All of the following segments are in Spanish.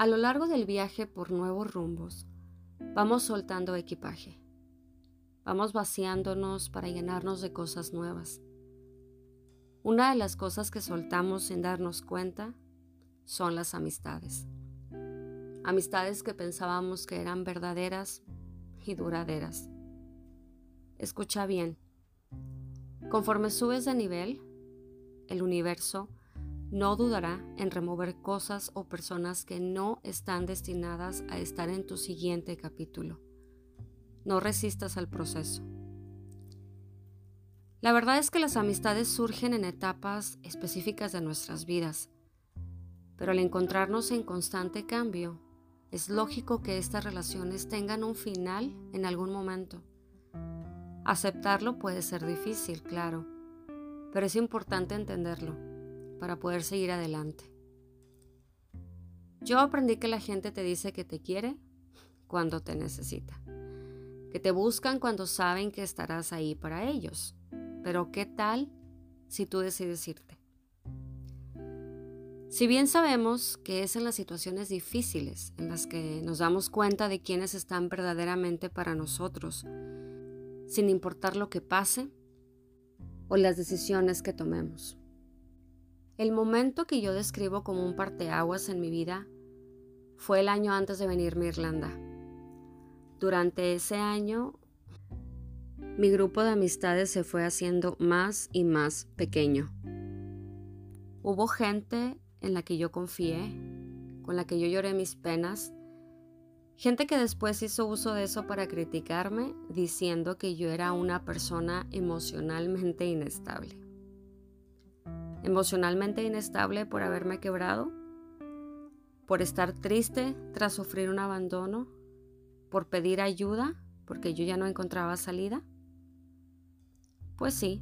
A lo largo del viaje por nuevos rumbos, vamos soltando equipaje. Vamos vaciándonos para llenarnos de cosas nuevas. Una de las cosas que soltamos sin darnos cuenta son las amistades. Amistades que pensábamos que eran verdaderas y duraderas. Escucha bien. Conforme subes de nivel, el universo no dudará en remover cosas o personas que no están destinadas a estar en tu siguiente capítulo. No resistas al proceso. La verdad es que las amistades surgen en etapas específicas de nuestras vidas, pero al encontrarnos en constante cambio, es lógico que estas relaciones tengan un final en algún momento. Aceptarlo puede ser difícil, claro, pero es importante entenderlo para poder seguir adelante. Yo aprendí que la gente te dice que te quiere cuando te necesita, que te buscan cuando saben que estarás ahí para ellos. Pero ¿qué tal si tú decides irte? Si bien sabemos que es en las situaciones difíciles en las que nos damos cuenta de quiénes están verdaderamente para nosotros, sin importar lo que pase o las decisiones que tomemos. El momento que yo describo como un parteaguas en mi vida fue el año antes de venirme a Irlanda. Durante ese año, mi grupo de amistades se fue haciendo más y más pequeño. Hubo gente en la que yo confié, con la que yo lloré mis penas, gente que después hizo uso de eso para criticarme, diciendo que yo era una persona emocionalmente inestable. Emocionalmente inestable por haberme quebrado, por estar triste tras sufrir un abandono, por pedir ayuda porque yo ya no encontraba salida. Pues sí,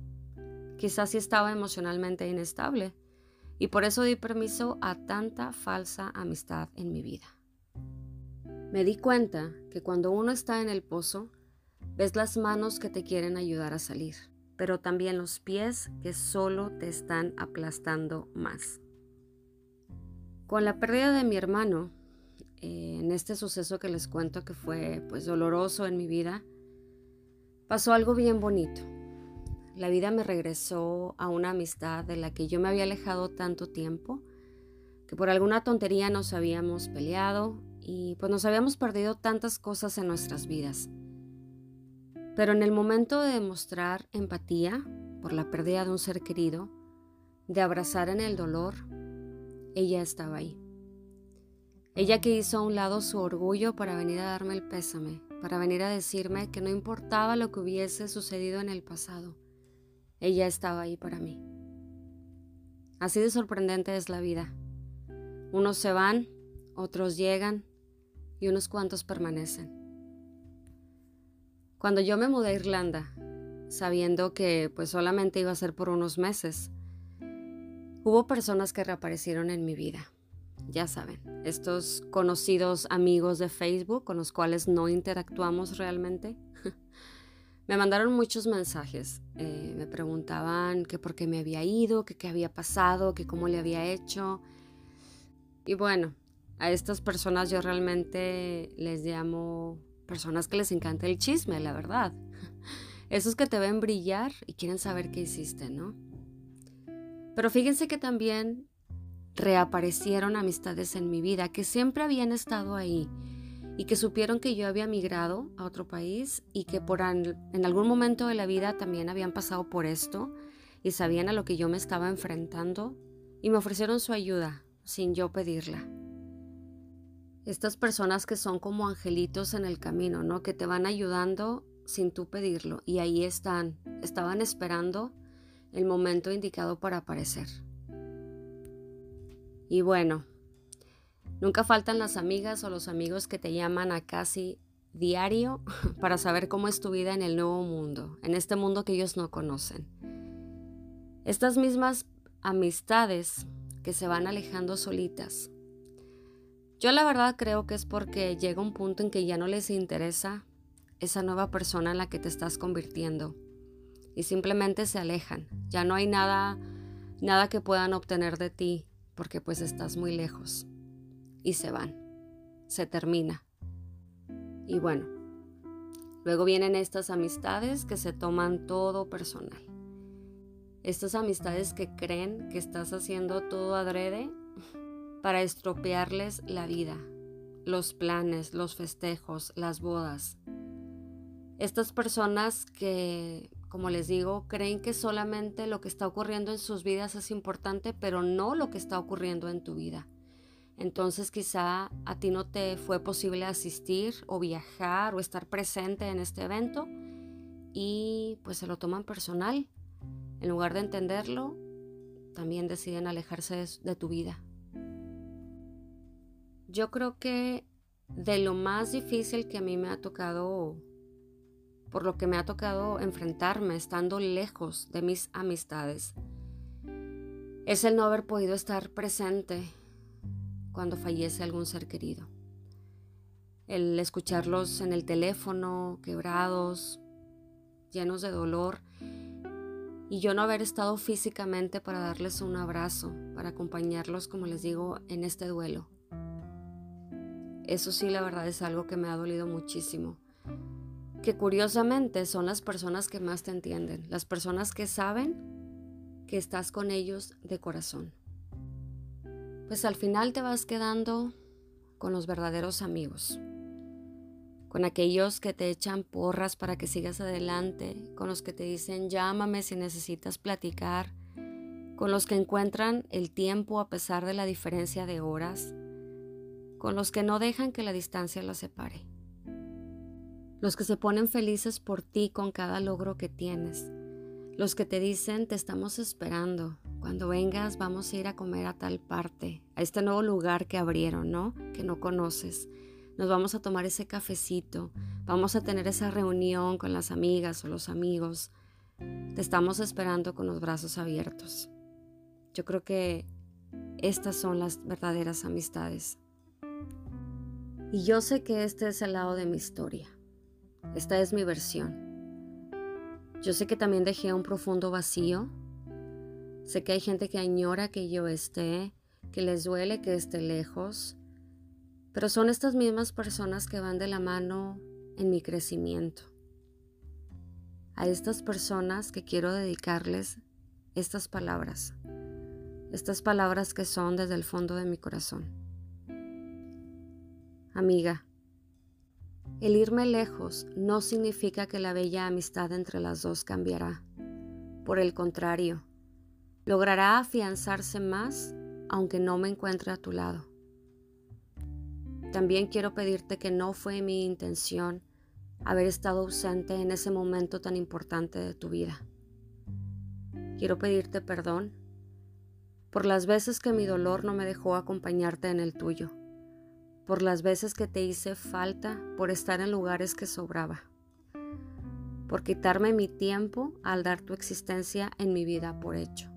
quizás sí estaba emocionalmente inestable y por eso di permiso a tanta falsa amistad en mi vida. Me di cuenta que cuando uno está en el pozo, ves las manos que te quieren ayudar a salir, pero también los pies que solo te están aplastando más. Con la pérdida de mi hermano, eh, en este suceso que les cuento que fue pues doloroso en mi vida, pasó algo bien bonito. La vida me regresó a una amistad de la que yo me había alejado tanto tiempo, que por alguna tontería nos habíamos peleado y pues nos habíamos perdido tantas cosas en nuestras vidas. Pero en el momento de demostrar empatía por la pérdida de un ser querido, de abrazar en el dolor, ella estaba ahí. Ella que hizo a un lado su orgullo para venir a darme el pésame, para venir a decirme que no importaba lo que hubiese sucedido en el pasado, ella estaba ahí para mí. Así de sorprendente es la vida. Unos se van, otros llegan y unos cuantos permanecen. Cuando yo me mudé a Irlanda, sabiendo que pues solamente iba a ser por unos meses, hubo personas que reaparecieron en mi vida. Ya saben, estos conocidos amigos de Facebook con los cuales no interactuamos realmente. Me mandaron muchos mensajes. Eh, me preguntaban que por qué me había ido, qué había pasado, que cómo le había hecho. Y bueno, a estas personas yo realmente les llamo personas que les encanta el chisme, la verdad. Esos que te ven brillar y quieren saber qué hiciste, ¿no? Pero fíjense que también reaparecieron amistades en mi vida que siempre habían estado ahí y que supieron que yo había migrado a otro país y que por en algún momento de la vida también habían pasado por esto y sabían a lo que yo me estaba enfrentando y me ofrecieron su ayuda sin yo pedirla. Estas personas que son como angelitos en el camino, ¿no? Que te van ayudando sin tú pedirlo y ahí están, estaban esperando el momento indicado para aparecer. Y bueno, Nunca faltan las amigas o los amigos que te llaman a casi diario para saber cómo es tu vida en el nuevo mundo, en este mundo que ellos no conocen. Estas mismas amistades que se van alejando solitas. Yo la verdad creo que es porque llega un punto en que ya no les interesa esa nueva persona en la que te estás convirtiendo y simplemente se alejan. Ya no hay nada nada que puedan obtener de ti porque pues estás muy lejos y se van. se termina. Y bueno, luego vienen estas amistades que se toman todo personal. Estas amistades que creen que estás haciendo todo adrede para estropearles la vida, los planes, los festejos, las bodas. Estas personas que, como les digo, creen que solamente lo que está ocurriendo en sus vidas es importante, pero no lo que está ocurriendo en tu vida. Entonces quizá a ti no te fue posible asistir o viajar o estar presente en este evento y pues se lo toman personal. En lugar de entenderlo, también deciden alejarse de, tu vida. Yo creo que de lo más difícil que a mí me ha tocado, por lo que me ha tocado enfrentarme estando lejos de mis amistades, es el no haber podido estar presente cuando fallece algún ser querido. El escucharlos en el teléfono, quebrados, llenos de dolor, y yo no haber estado físicamente para darles un abrazo, para acompañarlos, como les digo, en este duelo. Eso sí, la verdad es algo que me ha dolido muchísimo. Que curiosamente son las personas que más te entienden, las personas que saben que estás con ellos de corazón pues al final te vas quedando con los verdaderos amigos, con aquellos que te echan porras para que sigas adelante, con los que te dicen llámame si necesitas platicar, con los que encuentran el tiempo a pesar de la diferencia de horas, con los que no dejan que la distancia los separe, los que se ponen felices por ti con cada logro que tienes, los que te dicen te estamos esperando, cuando vengas vamos a ir a comer a tal parte, a este nuevo lugar que abrieron, ¿no? Que no conoces. Nos vamos a tomar ese cafecito, vamos a tener esa reunión con las amigas o los amigos. Te estamos esperando con los brazos abiertos. Yo creo que estas son las verdaderas amistades. Y yo sé que este es el lado de mi historia. Esta es mi versión. Yo sé que también dejé un profundo vacío Sé que hay gente que añora que yo esté, que les duele que esté lejos, pero son estas mismas personas que van de la mano en mi crecimiento. A estas personas que quiero dedicarles estas palabras, estas palabras que son desde el fondo de mi corazón. Amiga, el irme lejos no significa que la bella amistad entre las dos cambiará. Por el contrario, logrará afianzarse más aunque no me encuentre a tu lado. También quiero pedirte que no fue mi intención haber estado ausente en ese momento tan importante de tu vida. Quiero pedirte perdón por las veces que mi dolor no me dejó acompañarte en el tuyo, por las veces que te hice falta por estar en lugares que sobraba, por quitarme mi tiempo al dar tu existencia en mi vida por hecho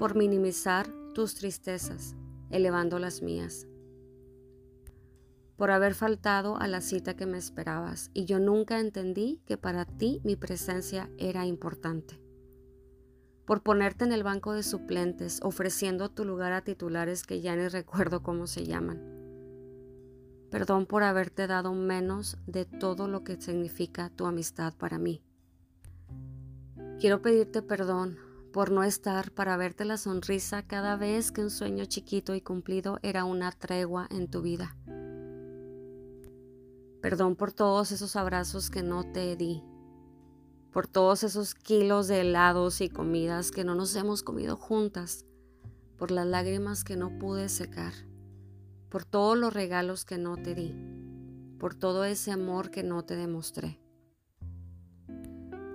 por minimizar tus tristezas, elevando las mías, por haber faltado a la cita que me esperabas y yo nunca entendí que para ti mi presencia era importante, por ponerte en el banco de suplentes ofreciendo tu lugar a titulares que ya ni recuerdo cómo se llaman. Perdón por haberte dado menos de todo lo que significa tu amistad para mí. Quiero pedirte perdón por no estar para verte la sonrisa cada vez que un sueño chiquito y cumplido era una tregua en tu vida. Perdón por todos esos abrazos que no te di, por todos esos kilos de helados y comidas que no nos hemos comido juntas, por las lágrimas que no pude secar, por todos los regalos que no te di, por todo ese amor que no te demostré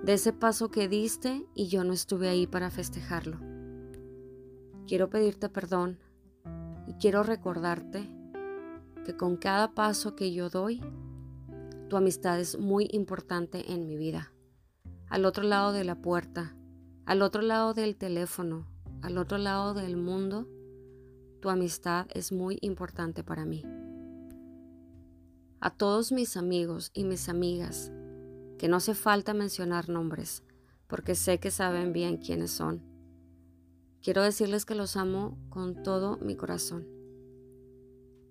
de ese paso que diste y yo no estuve ahí para festejarlo. Quiero pedirte perdón y quiero recordarte que con cada paso que yo doy, tu amistad es muy importante en mi vida. Al otro lado de la puerta, al otro lado del teléfono, al otro lado del mundo, tu amistad es muy importante para mí. A todos mis amigos y mis amigas que no hace falta mencionar nombres, porque sé que saben bien quiénes son. Quiero decirles que los amo con todo mi corazón,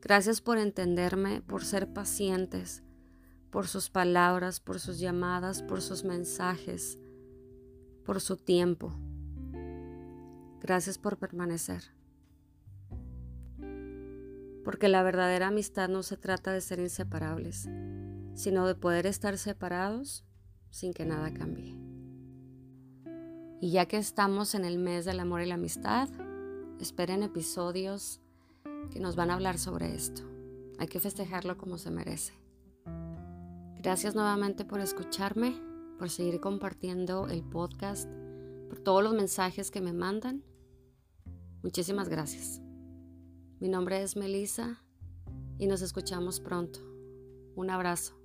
Gracias por entenderme, por ser pacientes, por sus palabras, por sus llamadas, por sus mensajes, por su tiempo. Gracias por permanecer. Porque la verdadera amistad no se trata de ser inseparables, sino de poder estar separados sin que nada cambie. Y ya que estamos en el mes del amor y la amistad, esperen episodios que nos van a hablar sobre esto. Hay que festejarlo como se merece. Gracias nuevamente por escucharme, por seguir compartiendo el podcast, por todos los mensajes que me mandan. Muchísimas gracias. Mi nombre es Melissa y nos escuchamos pronto. Un abrazo.